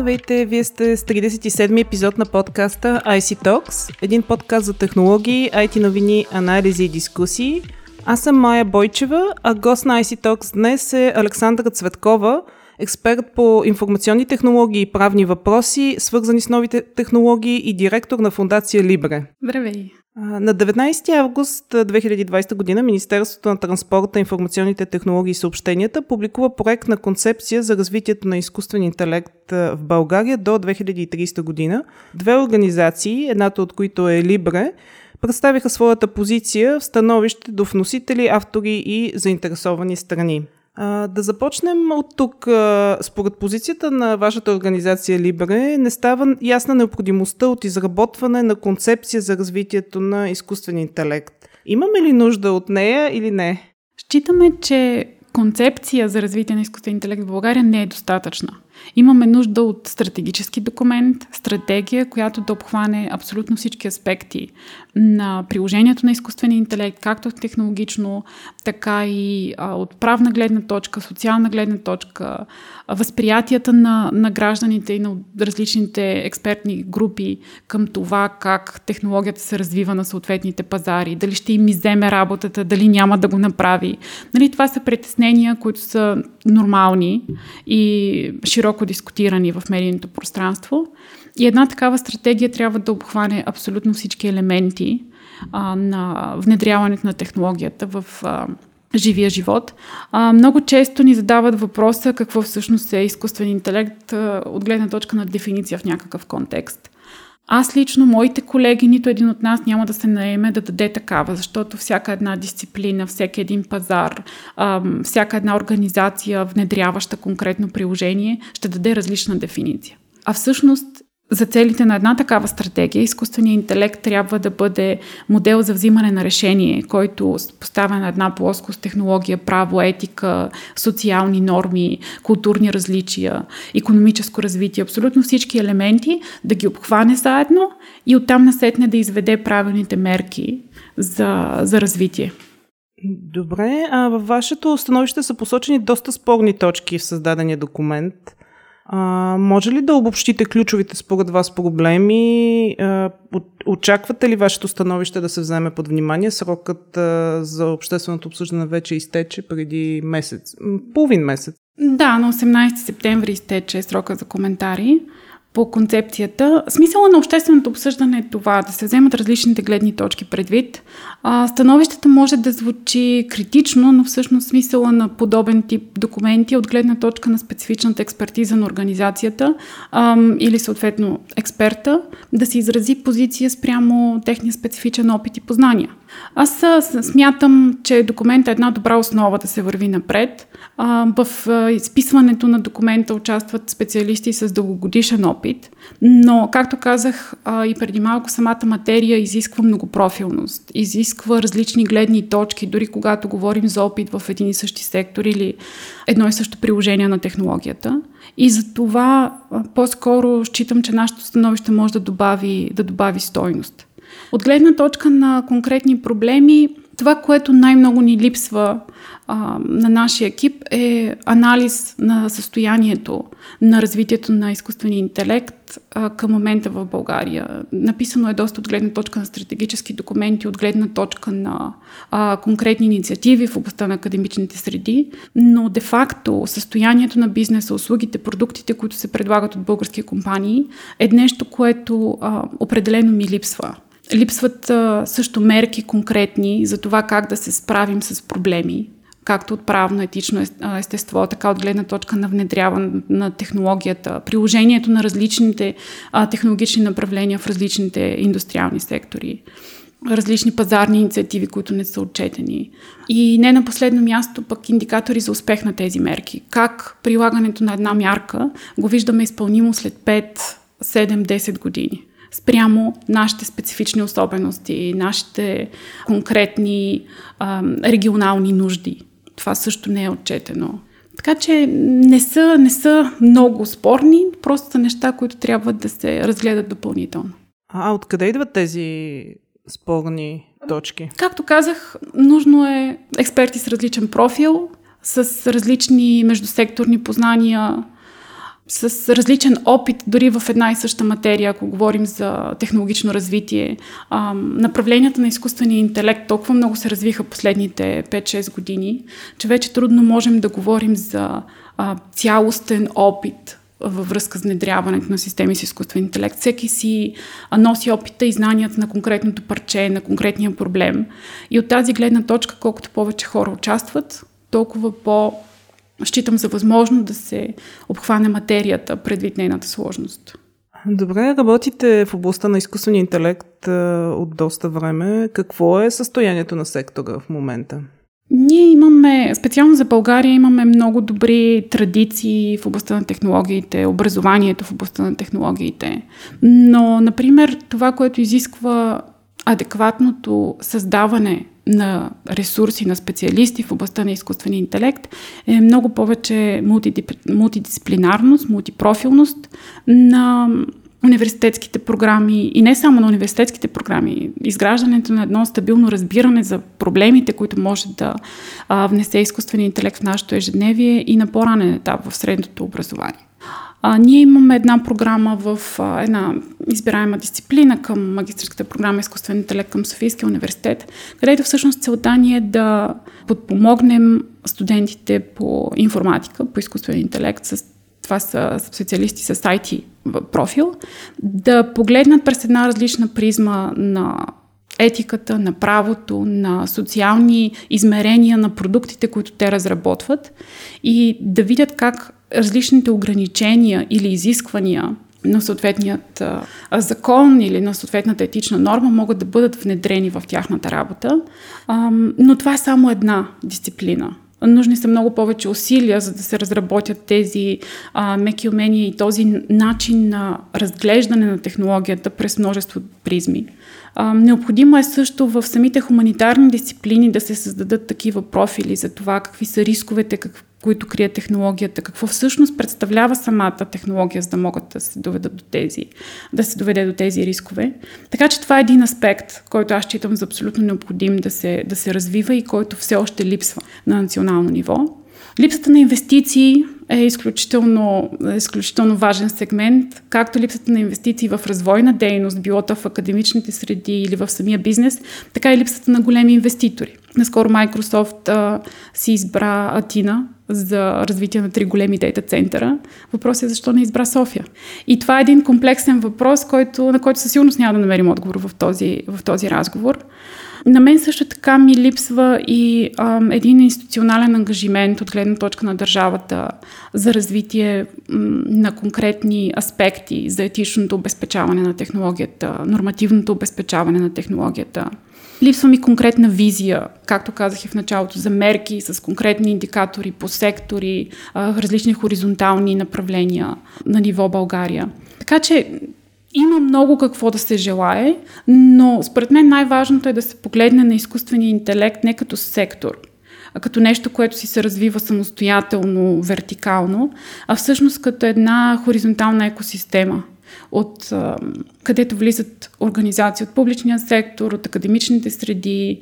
Здравейте, вие сте с 37 епизод на подкаста IC Talks, един подкаст за технологии, IT новини, анализи и дискусии. Аз съм Майя Бойчева, а гост на IC Talks днес е Александра Цветкова, експерт по информационни технологии и правни въпроси, свързани с новите технологии и директор на фундация Либре. Здравей! На 19 август 2020 година Министерството на транспорта, информационните технологии и съобщенията публикува проект на концепция за развитието на изкуствен интелект в България до 2030 година. Две организации, едната от които е Либре, представиха своята позиция в становище до вносители, автори и заинтересовани страни. А, да започнем от тук. Според позицията на вашата организация Либре, не става ясна необходимостта от изработване на концепция за развитието на изкуствен интелект. Имаме ли нужда от нея или не? Считаме, че концепция за развитие на изкуствен интелект в България не е достатъчна. Имаме нужда от стратегически документ, стратегия, която да обхване абсолютно всички аспекти на приложението на изкуствения интелект, както технологично, така и от правна гледна точка, социална гледна точка, възприятията на, на гражданите и на различните експертни групи към това как технологията се развива на съответните пазари, дали ще им иземе работата, дали няма да го направи. Нали, това са притеснения, които са нормални и широко дискутирани в медийното пространство. И една такава стратегия трябва да обхване абсолютно всички елементи а, на внедряването на технологията в а, живия живот. А, много често ни задават въпроса какво всъщност е изкуствен интелект а, от гледна точка на дефиниция в някакъв контекст. Аз лично, моите колеги, нито един от нас няма да се наеме да даде такава, защото всяка една дисциплина, всеки един пазар, всяка една организация, внедряваща конкретно приложение, ще даде различна дефиниция. А всъщност за целите на една такава стратегия, изкуственият интелект трябва да бъде модел за взимане на решение, който поставя на една плоскост технология, право, етика, социални норми, културни различия, економическо развитие, абсолютно всички елементи, да ги обхване заедно и оттам насетне да изведе правилните мерки за, за развитие. Добре, а във вашето становище са посочени доста спорни точки в създадения документ – а, може ли да обобщите ключовите според вас проблеми? А, очаквате ли вашето становище да се вземе под внимание? Срокът а, за общественото обсъждане вече изтече преди месец, половин месец. Да, на 18 септември изтече срока за коментари по концепцията. Смисъла на общественото обсъждане е това, да се вземат различните гледни точки предвид. А, становищата може да звучи критично, но всъщност смисъла на подобен тип документи от гледна точка на специфичната експертиза на организацията а, или съответно експерта да се изрази позиция спрямо техния специфичен опит и познания. Аз смятам, че документ е една добра основа да се върви напред. В изписването на документа участват специалисти с дългогодишен опит, но, както казах и преди малко, самата материя изисква многопрофилност, изисква различни гледни точки, дори когато говорим за опит в един и същи сектор или едно и също приложение на технологията. И за това по-скоро считам, че нашето становище може да добави, да добави стойност. От гледна точка на конкретни проблеми, това, което най-много ни липсва а, на нашия екип е анализ на състоянието на развитието на изкуствения интелект а, към момента в България. Написано е доста от гледна точка на стратегически документи, от гледна точка на а, конкретни инициативи в областта на академичните среди, но де-факто състоянието на бизнеса, услугите, продуктите, които се предлагат от български компании, е нещо, което а, определено ми липсва. Липсват също мерки конкретни за това как да се справим с проблеми, както от правно етично естество, така от гледна точка на внедряване на технологията, приложението на различните технологични направления в различните индустриални сектори различни пазарни инициативи, които не са отчетени. И не на последно място пък индикатори за успех на тези мерки. Как прилагането на една мярка го виждаме изпълнимо след 5, 7, 10 години спрямо нашите специфични особености, нашите конкретни а, регионални нужди. Това също не е отчетено. Така че не са, не са много спорни, просто са неща, които трябва да се разгледат допълнително. А откъде идват тези спорни точки? Както казах, нужно е експерти с различен профил, с различни междусекторни познания, с различен опит, дори в една и съща материя, ако говорим за технологично развитие. Направленията на изкуствения интелект толкова много се развиха последните 5-6 години, че вече трудно можем да говорим за цялостен опит във връзка с внедряването на системи с изкуствен интелект. Всеки си носи опита и знанията на конкретното парче, на конкретния проблем. И от тази гледна точка, колкото повече хора участват, толкова по считам за възможно да се обхване материята предвид нейната сложност. Добре, работите в областта на изкуствения интелект от доста време. Какво е състоянието на сектора в момента? Ние имаме, специално за България, имаме много добри традиции в областта на технологиите, образованието в областта на технологиите. Но, например, това, което изисква адекватното създаване на ресурси, на специалисти в областта на изкуствения интелект е много повече мултидисциплинарност, мултипрофилност на университетските програми и не само на университетските програми, изграждането на едно стабилно разбиране за проблемите, които може да а, внесе изкуствения интелект в нашето ежедневие и на по-ранен етап в средното образование. А, ние имаме една програма в а, една избираема дисциплина към магистрската програма Изкуствен интелект към Софийския университет, където всъщност целта ни е да подпомогнем студентите по информатика, по изкуствен интелект. С това са специалисти с IT профил, да погледнат през една различна призма на етиката, на правото, на социални измерения на продуктите, които те разработват и да видят как различните ограничения или изисквания на съответният закон или на съответната етична норма могат да бъдат внедрени в тяхната работа. Но това е само една дисциплина. Нужни са много повече усилия, за да се разработят тези а, меки умения и този начин на разглеждане на технологията през множество призми. Необходимо е също в самите хуманитарни дисциплини да се създадат такива профили за това какви са рисковете, как, които крие технологията, какво всъщност представлява самата технология, за да могат да се доведат до тези, да се доведе до тези рискове. Така че това е един аспект, който аз считам за абсолютно необходим да се, да се развива и който все още липсва на национално ниво. Липсата на инвестиции е изключително, е изключително важен сегмент, както липсата на инвестиции в развойна дейност, било то в академичните среди или в самия бизнес, така и липсата на големи инвеститори. Наскоро Microsoft а, си избра Атина за развитие на три големи дейта центъра. Въпросът е защо не избра София. И това е един комплексен въпрос, който, на който със сигурност няма да намерим отговор в този, в този разговор. На мен също така ми липсва и а, един институционален ангажимент от гледна точка на държавата за развитие м, на конкретни аспекти за етичното обезпечаване на технологията, нормативното обезпечаване на технологията. Липсва ми конкретна визия, както казах и в началото, за мерки с конкретни индикатори по сектори, различни хоризонтални направления на ниво България. Така че има много какво да се желае, но според мен най-важното е да се погледне на изкуствения интелект не като сектор, а като нещо, което си се развива самостоятелно, вертикално, а всъщност като една хоризонтална екосистема, от където влизат организации от публичния сектор, от академичните среди,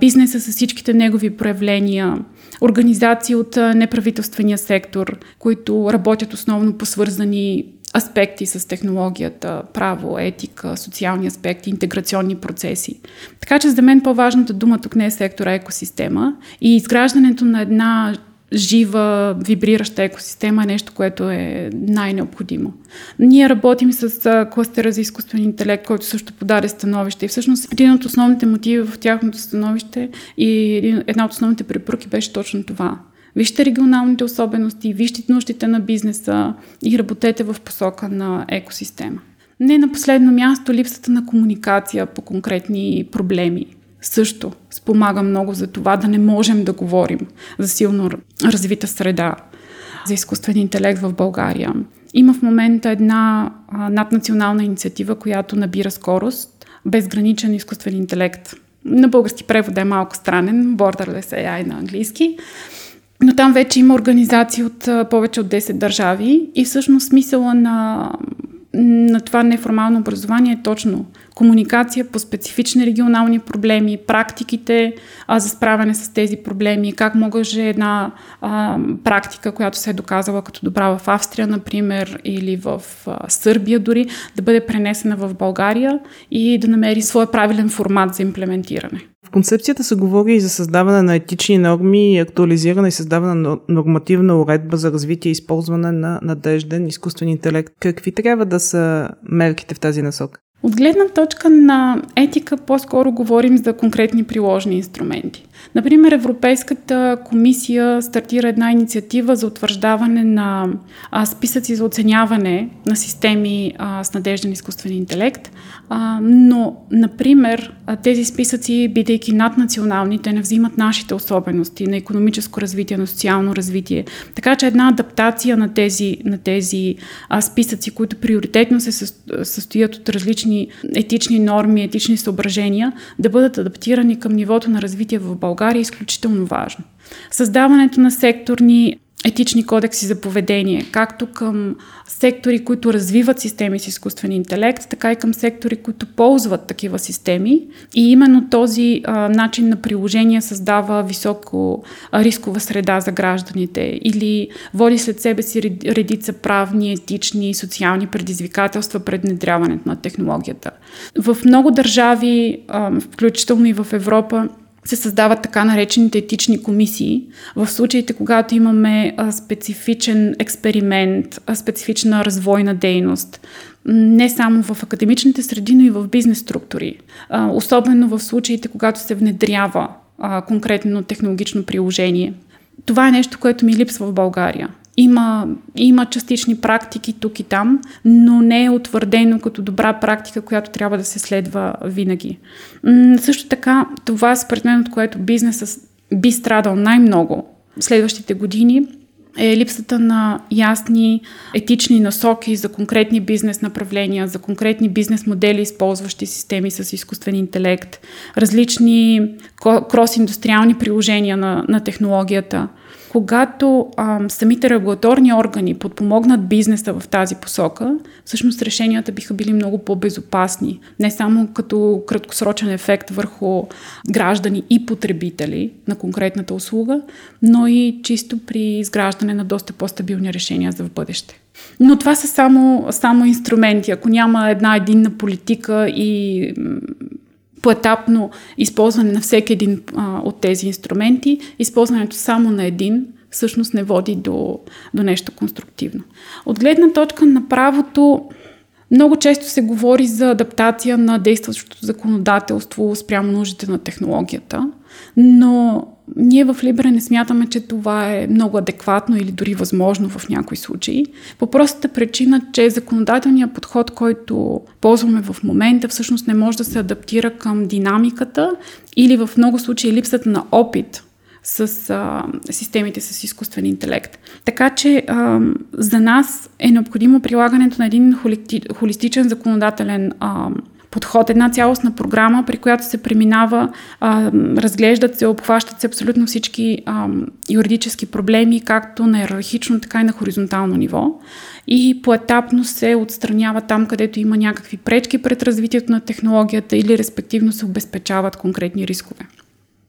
бизнеса с всичките негови проявления, организации от неправителствения сектор, които работят основно по свързани аспекти с технологията, право, етика, социални аспекти, интеграционни процеси. Така че за мен по-важната дума тук не е сектора, екосистема и изграждането на една жива, вибрираща екосистема е нещо, което е най-необходимо. Ние работим с кластера за изкуствен интелект, който също подаде становище и всъщност един от основните мотиви в тяхното становище и една от основните препоръки беше точно това Вижте регионалните особености, вижте нуждите на бизнеса и работете в посока на екосистема. Не на последно място, липсата на комуникация по конкретни проблеми също спомага много за това да не можем да говорим за силно развита среда за изкуствен интелект в България. Има в момента една наднационална инициатива, която набира скорост, безграничен изкуствен интелект. На български превод е малко странен, Borderless AI на английски. Но там вече има организации от повече от 10 държави и всъщност смисъла на на това неформално образование е точно комуникация по специфични регионални проблеми, практиките а, за справяне с тези проблеми, как може една а, практика, която се е доказала като добра в Австрия, например, или в а, Сърбия дори, да бъде пренесена в България и да намери своя правилен формат за имплементиране. В концепцията се говори и за създаване на етични норми и актуализиране и създаване на нормативна уредба за развитие и използване на надежден изкуствен интелект. Какви трябва да са мерките в тази насока? От гледна точка на етика по-скоро говорим за конкретни приложни инструменти. Например, Европейската комисия стартира една инициатива за утвърждаване на а, списъци за оценяване на системи а, с надежден изкуствен интелект, а, но, например, тези списъци, бидейки наднационални, те не взимат нашите особености на економическо развитие, на социално развитие. Така че една адаптация на тези, на тези а, списъци, които приоритетно се състоят от различни етични норми, етични съображения, да бъдат адаптирани към нивото на развитие в България е изключително важно. Създаването на секторни етични кодекси за поведение, както към сектори, които развиват системи с изкуствен интелект, така и към сектори, които ползват такива системи. И именно този а, начин на приложение създава високо рискова среда за гражданите или води след себе си редица правни, етични и социални предизвикателства пред внедряването на технологията. В много държави, а, включително и в Европа, се създават така наречените етични комисии. В случаите, когато имаме специфичен експеримент, специфична развойна дейност, не само в академичните среди, но и в бизнес структури. Особено в случаите, когато се внедрява конкретно технологично приложение. Това е нещо, което ми липсва в България. Има, има частични практики тук и там, но не е утвърдено като добра практика, която трябва да се следва винаги. Също така, това според мен, от което бизнесът би страдал най-много следващите години, е липсата на ясни етични насоки за конкретни бизнес направления, за конкретни бизнес модели, използващи системи с изкуствен интелект, различни крос-индустриални приложения на, на технологията – когато а, самите регулаторни органи подпомогнат бизнеса в тази посока, всъщност решенията биха били много по-безопасни. Не само като краткосрочен ефект върху граждани и потребители на конкретната услуга, но и чисто при изграждане на доста по-стабилни решения за в бъдеще. Но това са само, само инструменти. Ако няма една единна политика и поетапно използване на всеки един а, от тези инструменти, използването само на един всъщност не води до, до нещо конструктивно. От гледна точка на правото, много често се говори за адаптация на действащото законодателство спрямо нуждите на технологията, но ние в Либре не смятаме, че това е много адекватно или дори възможно в някои случаи. По простата причина, че законодателният подход, който ползваме в момента, всъщност не може да се адаптира към динамиката или в много случаи липсата на опит с а, системите с изкуствен интелект. Така че а, за нас е необходимо прилагането на един холистичен законодателен а, подход, една цялостна програма, при която се преминава, а, разглеждат се, обхващат се абсолютно всички а, юридически проблеми, както на иерархично, така и на хоризонтално ниво. И поетапно се отстранява там, където има някакви пречки пред развитието на технологията или респективно се обезпечават конкретни рискове.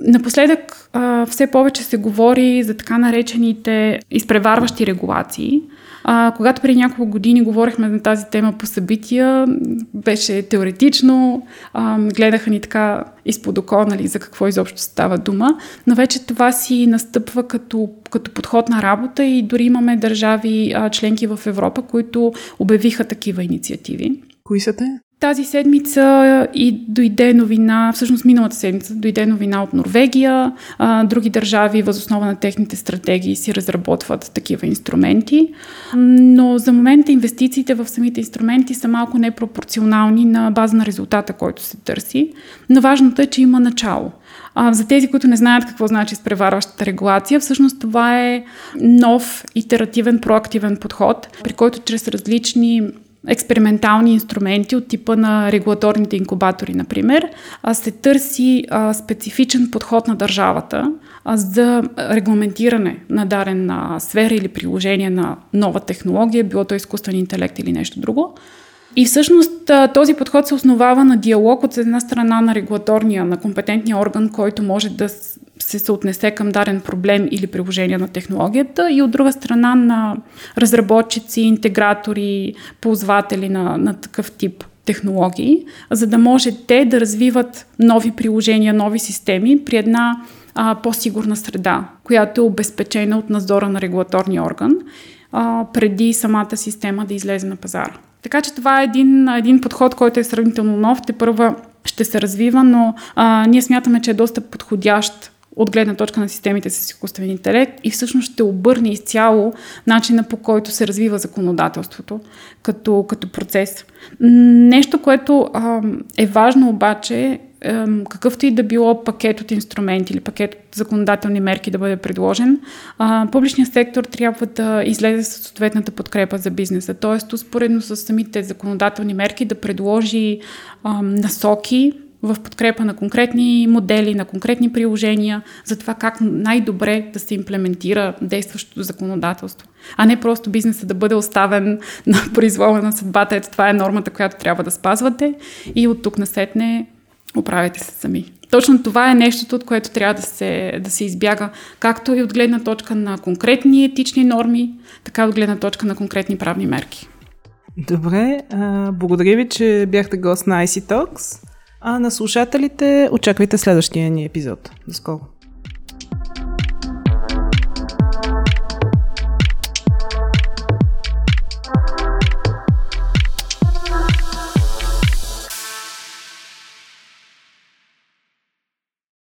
Напоследък а, все повече се говори за така наречените изпреварващи регулации. А, когато преди няколко години говорихме на тази тема по събития, беше теоретично, а, гледаха ни така изпод око, нали, за какво изобщо става дума, но вече това си настъпва като, като подход на работа и дори имаме държави а, членки в Европа, които обявиха такива инициативи. Кои са те? Тази седмица и дойде новина, всъщност миналата седмица дойде новина от Норвегия. А, други държави, възоснова на техните стратегии, си разработват такива инструменти. Но за момента инвестициите в самите инструменти са малко непропорционални на база на резултата, който се търси. Но важното е, че има начало. А, за тези, които не знаят какво значи спреварващата регулация, всъщност това е нов, итеративен, проактивен подход, при който чрез различни експериментални инструменти от типа на регулаторните инкубатори, например, се търси специфичен подход на държавата за регламентиране на дадена сфера или приложение на нова технология, било то изкуствен интелект или нещо друго. И всъщност този подход се основава на диалог от една страна на регулаторния, на компетентния орган, който може да се съотнесе към даден проблем или приложение на технологията и от друга страна на разработчици, интегратори, ползватели на, на такъв тип технологии, за да може те да развиват нови приложения, нови системи при една а, по-сигурна среда, която е обезпечена от надзора на регулаторния орган, а, преди самата система да излезе на пазара. Така че това е един, един подход, който е сравнително нов. Те първа ще се развива, но а, ние смятаме, че е доста подходящ от гледна точка на системите с изкуствен интелект и всъщност ще обърне изцяло начина по който се развива законодателството като, като процес. Нещо, което а, е важно обаче, е, какъвто и да било пакет от инструменти или пакет от законодателни мерки да бъде предложен, а, публичният сектор трябва да излезе с съответната подкрепа за бизнеса. Тоест, успоредно с самите законодателни мерки да предложи а, насоки, в подкрепа на конкретни модели, на конкретни приложения, за това как най-добре да се имплементира действащото законодателство. А не просто бизнеса да бъде оставен на произвола на съдбата. Ето това е нормата, която трябва да спазвате и от тук насетне оправяйте се сами. Точно това е нещото, от което трябва да се, да се избяга, както и от гледна точка на конкретни етични норми, така и от гледна точка на конкретни правни мерки. Добре, а, благодаря ви, че бяхте гост на IC Talks. А на слушателите очаквайте следващия ни епизод. До скоро!